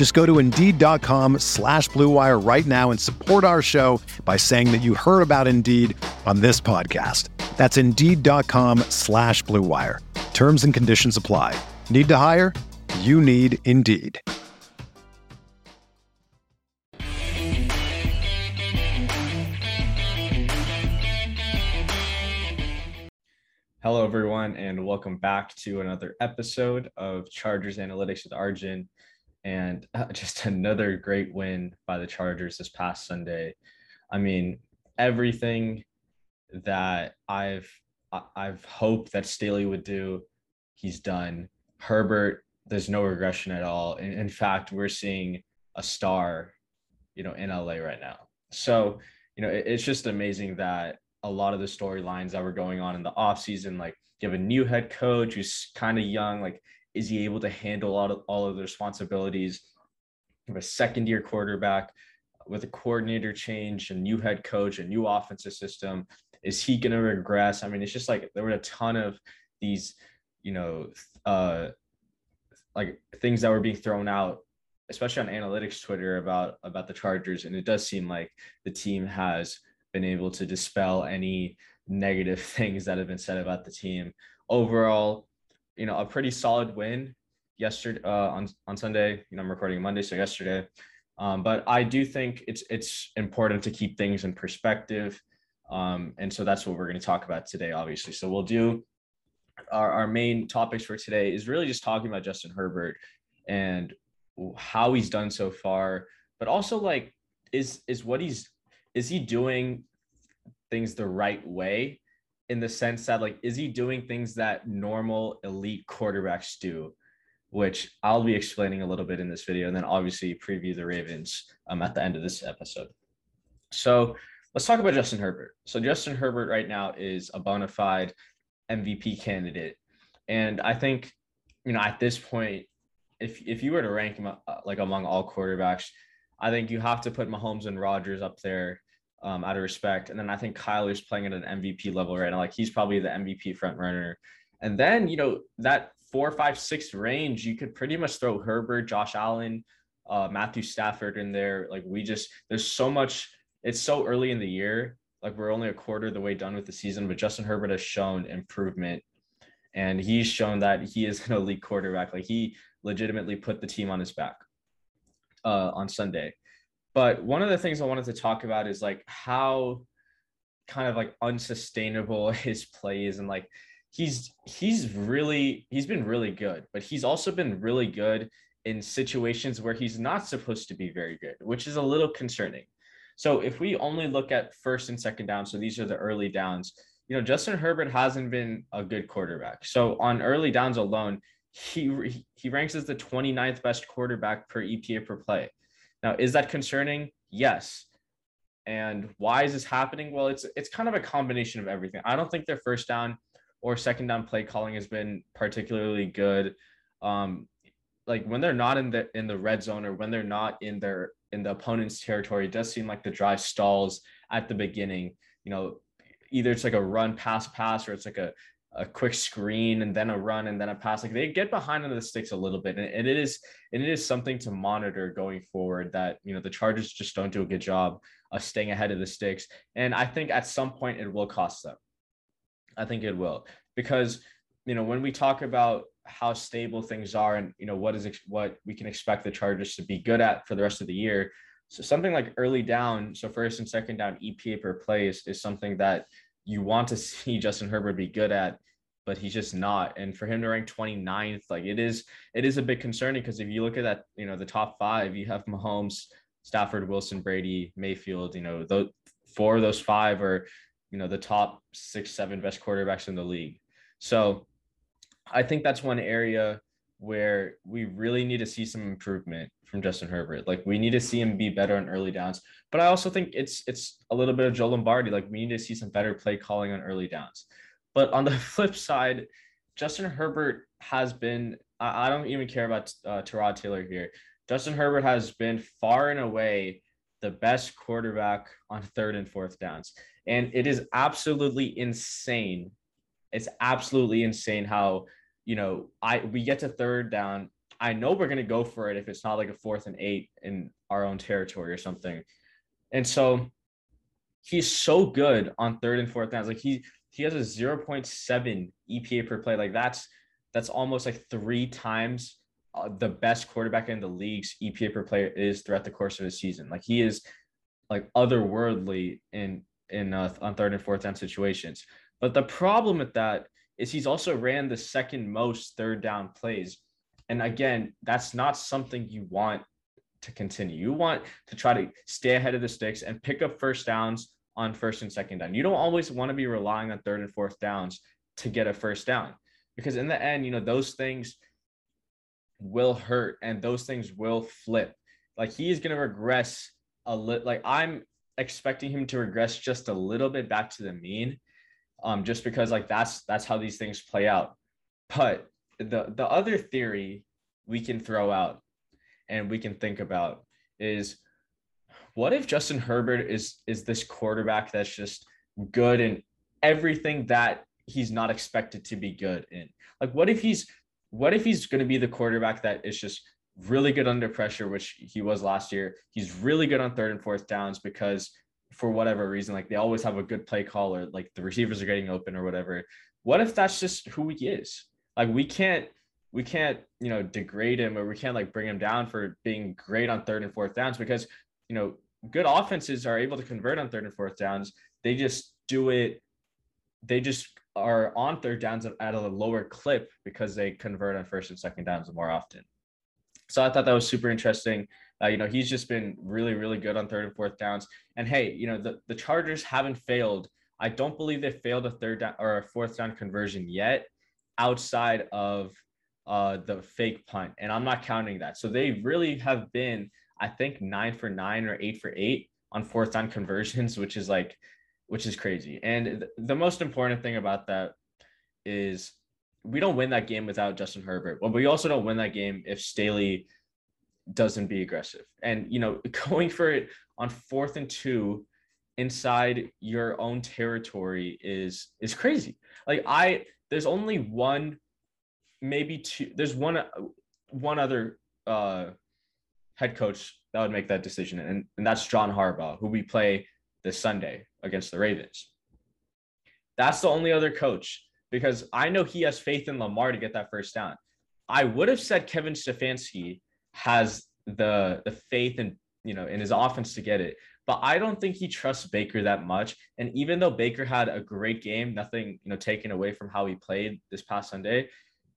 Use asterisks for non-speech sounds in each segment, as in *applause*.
Just go to Indeed.com slash BlueWire right now and support our show by saying that you heard about Indeed on this podcast. That's Indeed.com slash BlueWire. Terms and conditions apply. Need to hire? You need Indeed. Hello, everyone, and welcome back to another episode of Chargers Analytics with Arjun. And *laughs* just another great win by the Chargers this past Sunday. I mean, everything that I've I've hoped that Staley would do, he's done. Herbert, there's no regression at all. In, in fact, we're seeing a star, you know, in LA right now. So, you know, it, it's just amazing that a lot of the storylines that were going on in the offseason. Like you have a new head coach who's kind of young. Like, is he able to handle all of, all of the responsibilities? Have a second year quarterback with a coordinator change, a new head coach, a new offensive system. Is he going to regress? I mean, it's just like there were a ton of these, you know, uh, like things that were being thrown out especially on analytics Twitter about about the Chargers, and it does seem like the team has been able to dispel any negative *laughs* things that have been said about the team. Overall, you know, a pretty solid win yesterday uh, on on Sunday. You know, I'm recording Monday, so yesterday. Um, but I do think it's it's important to keep things in perspective, um, and so that's what we're going to talk about today, obviously. So we'll do our, our main topics for today is really just talking about Justin Herbert and how he's done so far, but also like is is what he's is he doing things the right way in the sense that like is he doing things that normal elite quarterbacks do? Which i'll be explaining a little bit in this video and then obviously preview the ravens um, at the end of this episode. So let's talk about justin herbert. So justin herbert right now is a bona fide mvp candidate. And i think you know at this point if, if you were to rank him uh, like among all quarterbacks I think you have to put Mahomes and Rodgers up there um, out of respect. And then I think Kyler's playing at an MVP level right now. Like he's probably the MVP front runner. And then, you know, that four, five, six range, you could pretty much throw Herbert, Josh Allen, uh, Matthew Stafford in there. Like we just, there's so much, it's so early in the year. Like we're only a quarter of the way done with the season, but Justin Herbert has shown improvement and he's shown that he is an *laughs* elite quarterback. Like he legitimately put the team on his back uh, on Sunday. But one of the things I wanted to talk about is like how kind of like unsustainable *laughs* his play is and like he's he's really he's been really good, but he's also been really good in situations where he's not supposed to be very good, which is a little concerning. So if we only look at first and second down, so these are the early downs, you know, Justin Herbert hasn't been a good quarterback. So on early downs alone, he he ranks as the 29th best quarterback per EPA per play. Now, is that concerning? Yes. And why is this happening? Well, it's it's kind of a combination of everything. I don't think their first down or second down play calling has been particularly good. Um, like when they're not in the in the red zone or when they're not in their in the opponent's territory, it does seem like the drive stalls at the beginning. You know, either it's like a run pass pass or it's like a a quick screen and then a run and then a pass. Like they get behind on the sticks a little bit, and, and it is and it is something to monitor going forward. That you know the Chargers just don't do a good job of staying ahead of the sticks, and I think at some point it will cost them. I think it will because you know when we talk about how stable things are and you know what is what we can expect the Chargers to be good at for the rest of the year. So something like early down, so first and second down EPA per play is, is something that you want to *laughs* see Justin Herbert be good at, but he's just not. And for him to rank 29th, like it is, it is a bit concerning because if you look at that, you know, the top five, you have Mahomes, Stafford, Wilson, Brady, Mayfield, you know, those four of those five are, you know, the top six, seven best quarterbacks in the league. So I think that's one area where we really need to see some improvement from Justin Herbert. Like we need to see him be better on early downs. But I also think it's it's a little bit of Joe Lombardi. Like we need to see some better play calling on early downs. But on the *laughs* flip side, Justin Herbert has been. I, I don't even care about uh, Tyrod Taylor here. Justin Herbert has been far and away the best quarterback on third and fourth downs, and it is absolutely insane. It's absolutely insane how you know I we get to third down I know we're going to go for it if it's not like a fourth and eight in our own territory or something. And so he's so good on third and fourth downs. Like he he has a 0.7 EPA per play. Like that's that's almost like three times uh, the best quarterback in the league's EPA per play is throughout the course of his season. Like he is like otherworldly in in uh, on third and fourth down situations. But the problem with that is he's also ran the second most third down plays and again, that's not something you want to continue. You want to try to stay ahead of the sticks and pick up first downs on first and second down. You don't always want to be relying on third and fourth downs to get a first down because in the end, you know, those things will hurt and those things will flip. Like he is going to regress a little. Like I'm expecting him to regress just a little bit back to the mean, um, just because like that's that's how these things play out. But the the other theory we can throw out and we can think about is what if Justin Herbert is is this quarterback that's just good in everything that he's not expected to be good in? Like what if he's what if he's going to be the quarterback that is just really good under pressure, which he was last year. He's really good on third and fourth downs because for whatever reason, like they always have a good play call or like the receivers are getting open or whatever. What if that's just who he is? Like we can't we can't you know degrade him or we can't like bring him down for being great on third and fourth downs because you know good offenses are able to convert on third and fourth downs. They just do it. They just are on third downs at a lower clip because they convert on first and second downs more often. So I thought that was super interesting. Uh, you know, he's just been really, really good on third and fourth downs. And hey, you know, the, the Chargers haven't failed. I don't believe they failed a third down or a fourth down conversion yet outside of uh, the fake punt. And I'm not counting that. So they really have been, I think, nine for nine or eight for eight on fourth down conversions, *laughs* which is like, which is crazy. And th- the most important thing about that is we don't win that game without Justin Herbert. But we also don't win that game if Staley doesn't be aggressive. And, you know, *laughs* going for it on fourth and two inside your own territory is is crazy. Like I there's only one, maybe two. There's one, one other uh, head coach that would make that decision, and, and that's John Harbaugh, who we play this Sunday against the Ravens. That's the only other coach because I know he has faith in Lamar to get that first down. I would have said Kevin Stefanski has the the faith in you know in his offense to get it, but I don't think he trusts Baker that much. And even though Baker had a great game, nothing, you know, taken away from how he played this past Sunday,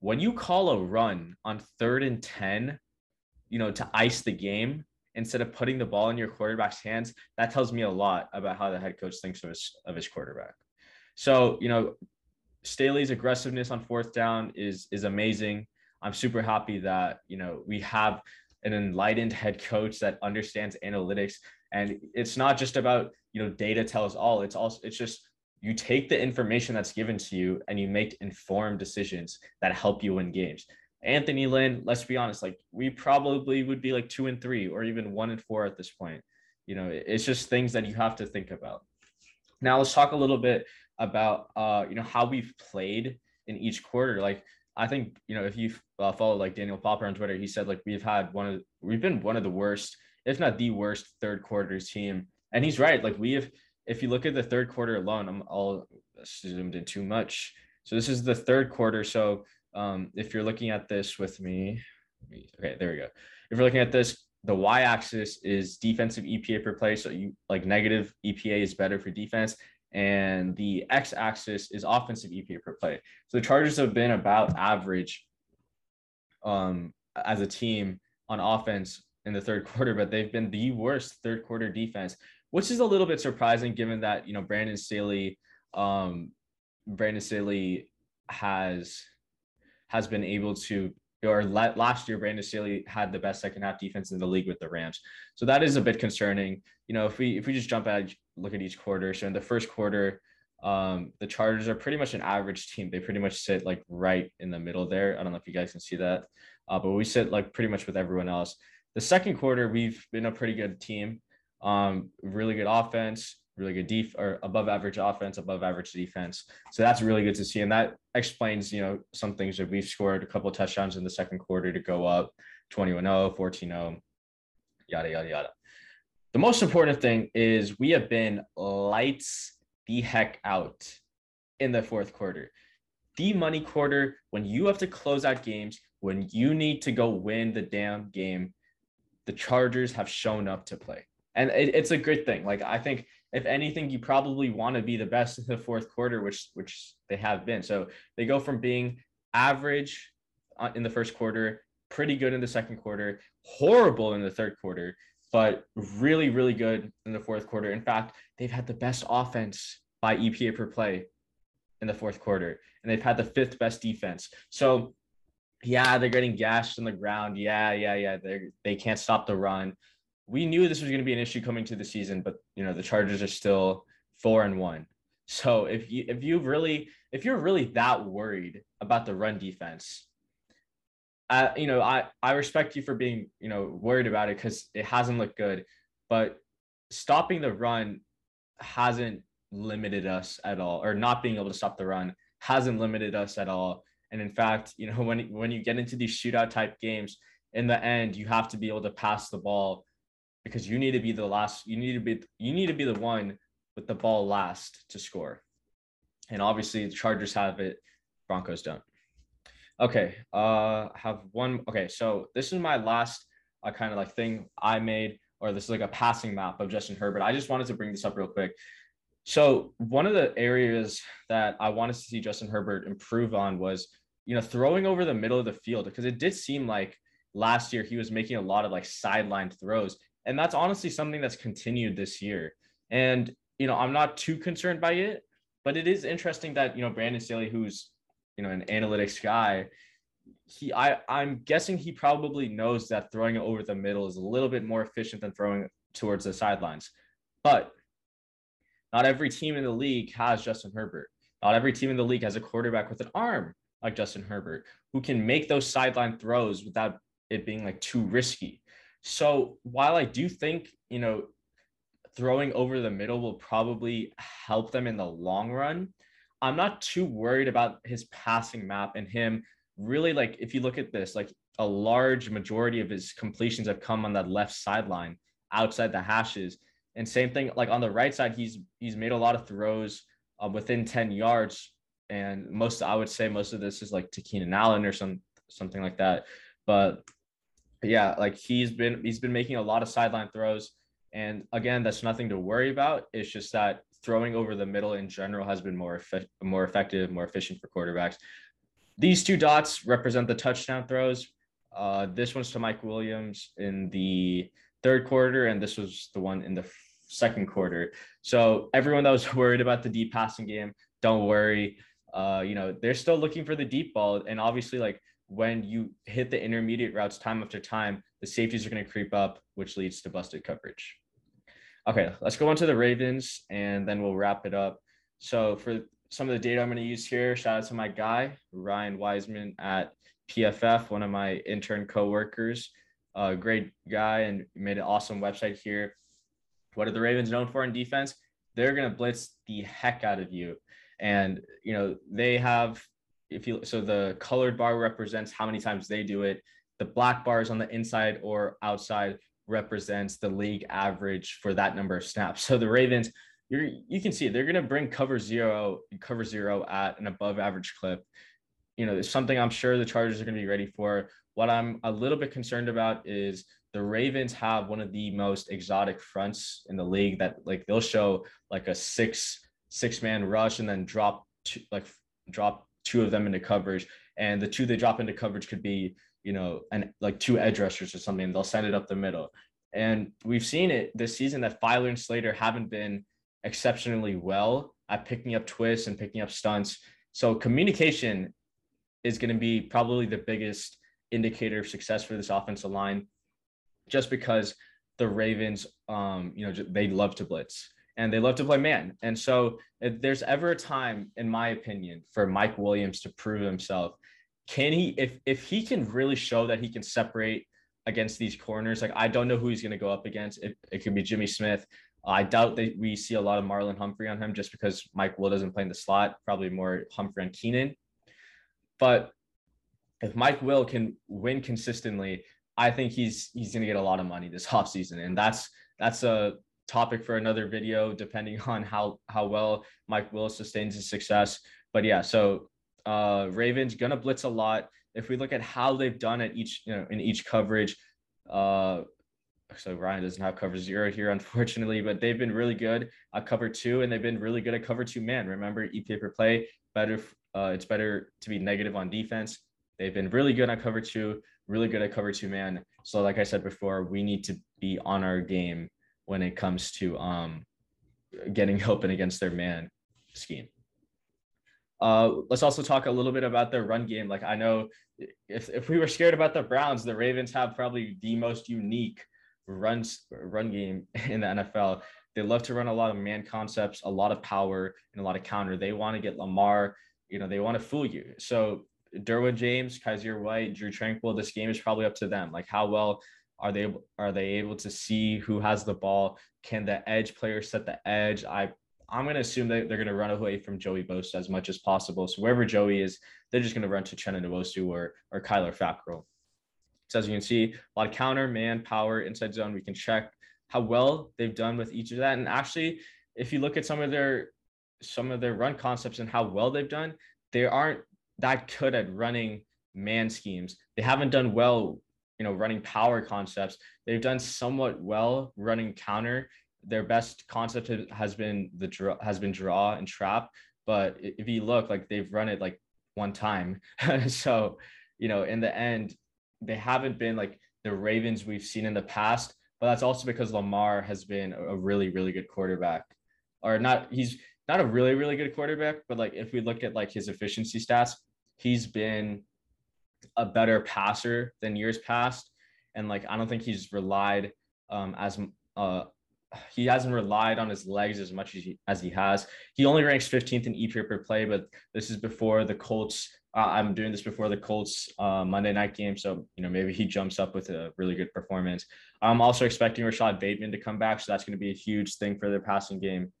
when you call a run on third and 10, you know, to ice the game instead of putting the ball in your quarterback's hands, that tells me a lot about how the head coach thinks of his of his quarterback. So, you know, Staley's aggressiveness on fourth down is is amazing. I'm super happy that, you know, we have an enlightened head coach that understands analytics and it's not just about you know data tells all. It's also it's just you take the information that's given to you and you make informed decisions that help you win games. Anthony lynn let's be honest like we probably would be like two and three or even one and four at this point. You know it's just things that you have to think about. Now let's talk a little bit about uh you know how we've played in each quarter. Like I think you know if you uh, follow like Daniel Popper on Twitter, he said like we've had one of we've been one of the worst if not the worst third quarters team. And he's right. Like we have, if you look at the third quarter alone, I'm all zoomed in too much. So this is the third quarter. So um, if you're looking at this with me, okay, there we go. If you're looking at this, the y-axis is defensive EPA per play. So you like negative EPA is better for defense, and the x-axis is offensive EPA per play. So the Chargers have been about average um, as a team on offense in the third *laughs* quarter, but they've been the worst third quarter defense, which is a little bit surprising given that you know Brandon Staley, um, Brandon Staley has has been able to or last year Brandon Staley had the best second half defense in the league with the Rams. So that is a bit concerning. You know, if we if we just jump at look at each quarter, so in the first quarter, um, the Chargers are pretty much an average team. They pretty much sit like right in the middle there. I don't know if you guys can see that, uh, but we sit like pretty much with everyone else. The second quarter, we've been a pretty good team. Um, really good offense, really good def or above average offense, above average defense. So that's really good to see. And that explains, you know, some things that we've scored a couple of touchdowns in the second quarter to go up 21-0, 14-0, yada, yada, yada. The most important thing is we have been lights the heck out in the fourth quarter. The money quarter, when you have to close out games, when you need to go win the damn game, the Chargers have shown up to play. And it, it's a good thing. Like, I think if anything, you probably want to be the best in the fourth quarter, which which they have been. So they go from being average uh, in the first quarter, pretty good in the second quarter, horrible in the third quarter, but really really good in the fourth quarter. In fact, they've had the best offense by EPA per play in the fourth quarter, and they've had the fifth best defense. So yeah, they're getting gashed on the ground. Yeah, yeah, yeah. They they can't stop the run we knew this was going to be an issue coming to the season, but you know the Chargers are still four and one. So if you if you really if you're really that worried about the run defense, uh, you know I I respect you for being you know worried about it because it hasn't looked good, but stopping the run hasn't limited us at all, or not being able to stop the run hasn't limited us at all. And in fact, you know *laughs* when when you get into these shootout type games, in the end you have to be able to pass the ball because you need to be the last you need to be you need to be the one with the ball last to score. And obviously the chargers have it broncos don't. Okay uh have one okay so this is my last uh, kind of like thing i made or this is like a passing map of justin herbert. I just wanted to bring this up real quick. So one of the areas that i wanted to see justin herbert improve on was you know throwing over the middle of the field because it did seem like last year he was making a lot of like sideline throws and that's honestly something that's continued this year. And, you know, I'm not too concerned by it, but it is interesting that, you know, Brandon Staley, who's, you know, an analytics guy, he I I'm guessing he probably knows that throwing it over the middle is a little bit more efficient than throwing towards the sidelines. But not every team in the league has Justin Herbert. Not every team in the league has a quarterback with an arm like Justin Herbert who can make those sideline throws without it being like too risky. So while I do think, you know, throwing over the middle will probably help them in the long run, I'm not too worried about his passing map and him really like if you look at this, like a large majority of his completions have come on that left sideline outside the hashes. And same thing, like on the right side, he's he's made a lot of throws uh, within 10 yards. And most I would say most of this is like to Keenan Allen or some something like that. But yeah, like he's been he's been making a lot of sideline throws. And again, that's nothing to worry about. It's just that throwing over the middle in general has been more more effective, more efficient for quarterbacks. These two dots represent the touchdown throws. Uh, this one's to Mike Williams in the third quarter, and this was the one in the second quarter. So everyone that was *laughs* worried about the deep passing game, don't worry. Uh, you know, they're still looking for the deep ball, and obviously, like when you hit the intermediate routes time after time, the safeties are going to creep up, which leads to busted coverage. Okay, let's go on to the Ravens and then we'll wrap it up. So for some of the data I'm going to use here, shout out to my guy, Ryan Wiseman at PFF, one of my intern coworkers, a great guy and made an awesome website here. What are the Ravens known for in defense? They're going to blitz the heck out of you. And, you know, they have if you so the colored bar represents how many times they do it. The black bars on the inside or outside represents the league average for that number of snaps. *laughs* So the ravens you're you can see they're going to bring cover zero cover zero at an above average clip. You know it's something i'm sure the chargers are going to be ready for. What i'm a little bit concerned about is the ravens have one of the most exotic fronts in the league that like they'll show like a six six man rush and then drop two, like drop two of them into coverage. And the two they drop into coverage could be, you know, and like two edge rushers or something. They'll send it up the middle. And we've seen it this season that Feiler and Slater haven't been exceptionally well at picking up twists and picking up stunts. So communication is going to be probably the biggest indicator of success for this offensive line, just because the Ravens, um, you know, they love to blitz and they love to play man. And so if there's ever a time, in my opinion, for Mike Williams to prove himself, can he, if if he can really show that he can separate against these corners, like I don't know who he's going to go up against. It, it could be Jimmy Smith. I doubt that we see a lot of Marlon Humphrey on him just because Mike Will doesn't play in the slot, probably more Humphrey and Keenan. But if Mike Will can win consistently, I think he's he's going to get a lot of money this *laughs* offseason. And that's that's a topic for another video, depending *laughs* on how how well Mike Will sustains his success. But yeah, so uh Ravens gonna blitz a lot. If we look at how they've done at each, you know, in each coverage, uh so Ryan doesn't have cover zero here, *laughs* unfortunately, but they've been really good at cover two, and they've been really good at cover two man. Remember, EPA per play, better. Uh, it's better to be negative on defense. They've been really good at cover two, really good at cover two man. So, like I said before, we need to be on our game when it comes to um, getting *laughs* open against their man scheme. Uh, let's also talk a little bit about their run game. Like I know if, if we were scared about the Browns, the Ravens have probably the most unique runs run game *laughs* in the NFL. They love to run a lot of man concepts, a lot of power, and a lot of counter. They want to get Lamar, you know, they want to fool you. So Derwin James, Kyzir White, Drue Tranquill, this game is probably up to them. Like how well are they are they able to see who has the ball? Can the edge player set the edge? I I'm going to assume that they're going to run away from Joey Bosa as much as possible. So wherever Joey is, they're just going to run to Uchenna Nwosu or or Kyler Fackrell. So as you can see, a lot of counter, man, power, inside zone. We can check how well they've done with each of that. And actually, if you look at some of their some of their run concepts and how well they've done, they aren't that good at running man schemes. They haven't done well, you know, running power concepts. They've done somewhat well running counter. Their best concept has been the draw has been draw and trap. But if you look, like they've run it like one time. *laughs* so, you know, in the end, they haven't been like the Ravens we've seen in the past, but that's also because Lamar has been a really, really good quarterback. Or not, he's not a really, really good quarterback, but like if we look at like his efficiency stats, he's been a better passer than years past. And like I don't think he's relied um as uh he hasn't relied on his legs as much as he, as he has. He only ranks 15th in EPA per play, but this is before the Colts uh, I'm doing this before the Colts uh, Monday night game, so you know maybe he jumps up with a really good performance. I'm also expecting Rashod Bateman to come back, so that's going to be a huge thing for their passing game.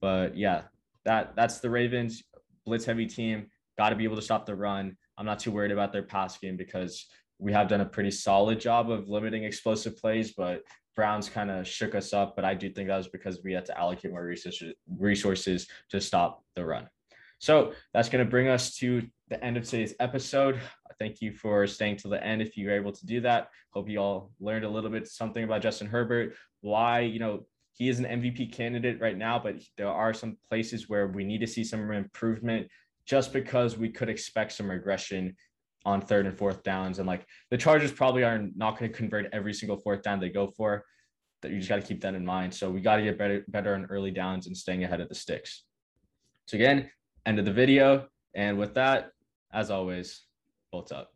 But yeah, that that's the Ravens blitz heavy team. Got to be able to stop the run. I'm not too worried about their pass game because we have done a pretty solid job of limiting explosive plays, but Browns kind of shook us up. But I do think that was because we had to allocate more resources to stop the run. So that's going to bring us to the end of today's episode. Thank you for staying till the end if you were able to do that. Hope you all learned a little bit something about Justin Herbert, why, you know, he is an MVP candidate right now, but there are some places where we need to see some improvement just because we could expect some regression on third and fourth downs. And like the Chargers probably are not going to convert every single fourth down they go for. That you just got to keep that in mind. So we got to get better, better on early downs and staying ahead of the sticks. So again, end of the video. And with that, as always, bolts up.